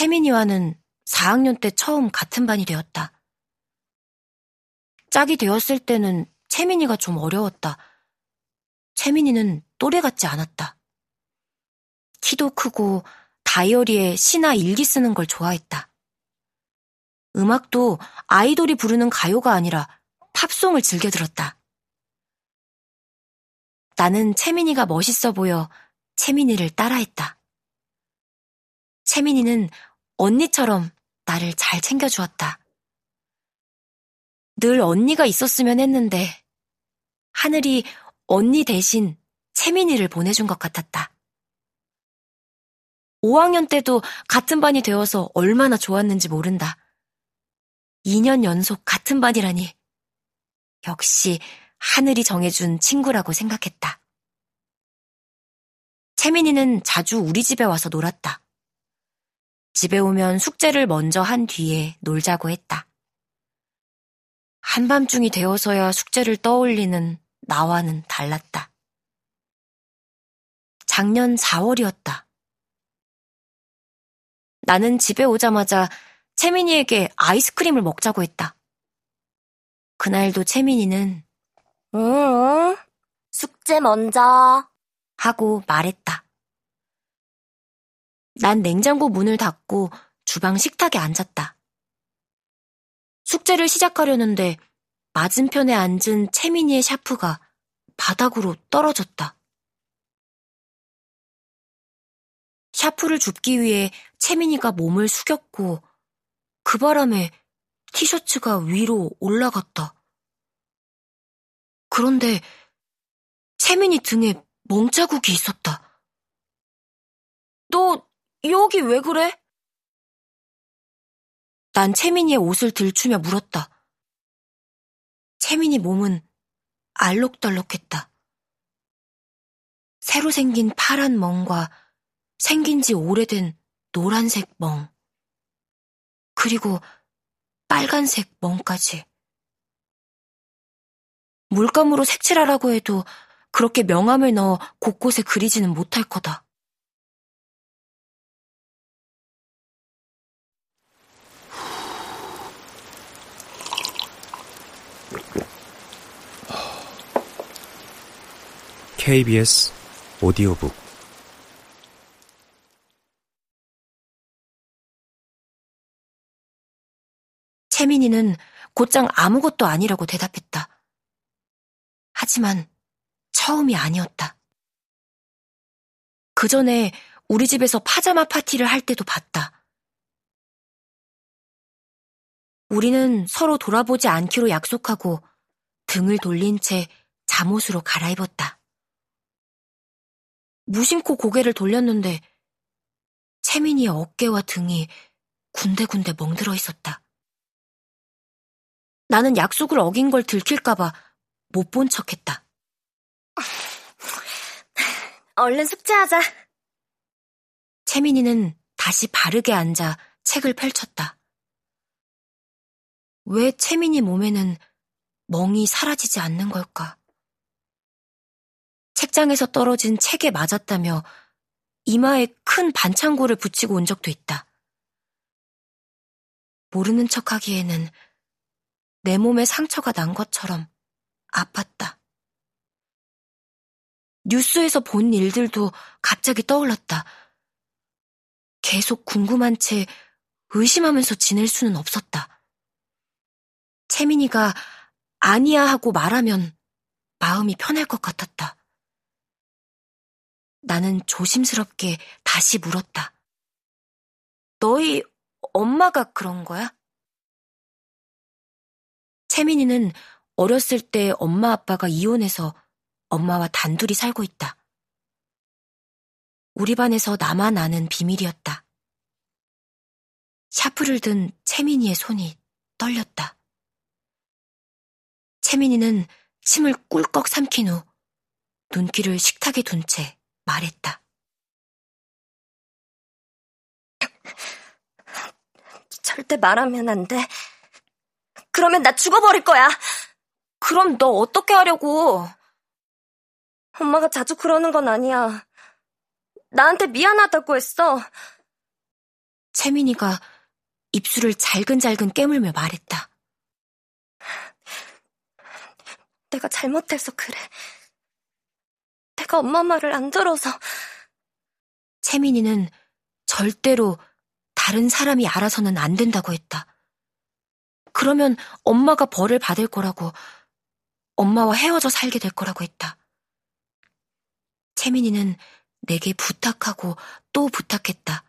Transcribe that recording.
채민이와는 4학년 때 처음 같은 반이 되었다. 짝이 되었을 때는 채민이가 좀 어려웠다. 채민이는 또래 같지 않았다. 키도 크고 다이어리에 시나 일기 쓰는 걸 좋아했다. 음악도 아이돌이 부르는 가요가 아니라 팝송을 즐겨 들었다. 나는 채민이가 멋있어 보여 채민이를 따라했다. 채민이는 언니처럼 나를 잘 챙겨주었다. 늘 언니가 있었으면 했는데 하늘이 언니 대신 채민이를 보내준 것 같았다. 5학년 때도 같은 반이 되어서 얼마나 좋았는지 모른다. 2년 연속 같은 반이라니. 역시 하늘이 정해준 친구라고 생각했다. 채민이는 자주 우리 집에 와서 놀았다. 집에 오면 숙제를 먼저 한 뒤에 놀자고 했다. 한밤중이 되어서야 숙제를 떠올리는 나와는 달랐다. 작년 4월이었다. 나는 집에 오자마자 채민이에게 아이스크림을 먹자고 했다. 그날도 채민이는 응, 숙제 먼저 하고 말했다. 난 냉장고 문을 닫고 주방 식탁에 앉았다. 숙제를 시작하려는데 맞은편에 앉은 채민이의 샤프가 바닥으로 떨어졌다. 샤프를 줍기 위해 채민이가 몸을 숙였고 그 바람에 티셔츠가 위로 올라갔다. 그런데 채민이 등에 멍자국이 있었다. 너 여기 왜 그래? 난 채민이의 옷을 들추며 물었다. 채민이 몸은 알록달록했다. 새로 생긴 파란 멍과 생긴 지 오래된 노란색 멍. 그리고 빨간색 멍까지. 물감으로 색칠하라고 해도 그렇게 명암을 넣어 곳곳에 그리지는 못할 거다. KBS 오디오북 채민이는 곧장 아무것도 아니라고 대답했다. 하지만 처음이 아니었다. 그 전에 우리 집에서 파자마 파티를 할 때도 봤다. 우리는 서로 돌아보지 않기로 약속하고 등을 돌린 채 잠옷으로 갈아입었다. 무심코 고개를 돌렸는데 채민이의 어깨와 등이 군데군데 멍들어 있었다. 나는 약속을 어긴 걸 들킬까봐 못 본 척했다. 얼른 숙제하자. 채민이는 다시 바르게 앉아 책을 펼쳤다. 왜 채민이 몸에는 멍이 사라지지 않는 걸까? 책장에서 떨어진 책에 맞았다며 이마에 큰 반창고를 붙이고 온 적도 있다. 모르는 척 하기에는 내 몸에 상처가 난 것처럼 아팠다. 뉴스에서 본 일들도 갑자기 떠올랐다. 계속 궁금한 채 의심하면서 지낼 수는 없었다. 채민이가 아니야 하고 말하면 마음이 편할 것 같았다. 나는 조심스럽게 다시 물었다. 너희 엄마가 그런 거야? 채민이는 어렸을 때 엄마 아빠가 이혼해서 엄마와 단둘이 살고 있다. 우리 반에서 나만 아는 비밀이었다. 샤프를 든 채민이의 손이 떨렸다. 채민이는 침을 꿀꺽 삼킨 후 눈길을 식탁에 둔 채 말했다. 절대 말하면 안 돼. 그러면 나 죽어버릴 거야. 그럼 너 어떻게 하려고? 엄마가 자주 그러는 건 아니야. 나한테 미안하다고 했어. 채민이가 입술을 잘근잘근 깨물며 말했다. 내가 잘못해서 그래. 내가 엄마 말을 안 들어서. 채민이는 절대로 다른 사람이 알아서는 안 된다고 했다. 그러면 엄마가 벌을 받을 거라고, 엄마와 헤어져 살게 될 거라고 했다. 채민이는 내게 부탁하고 또 부탁했다.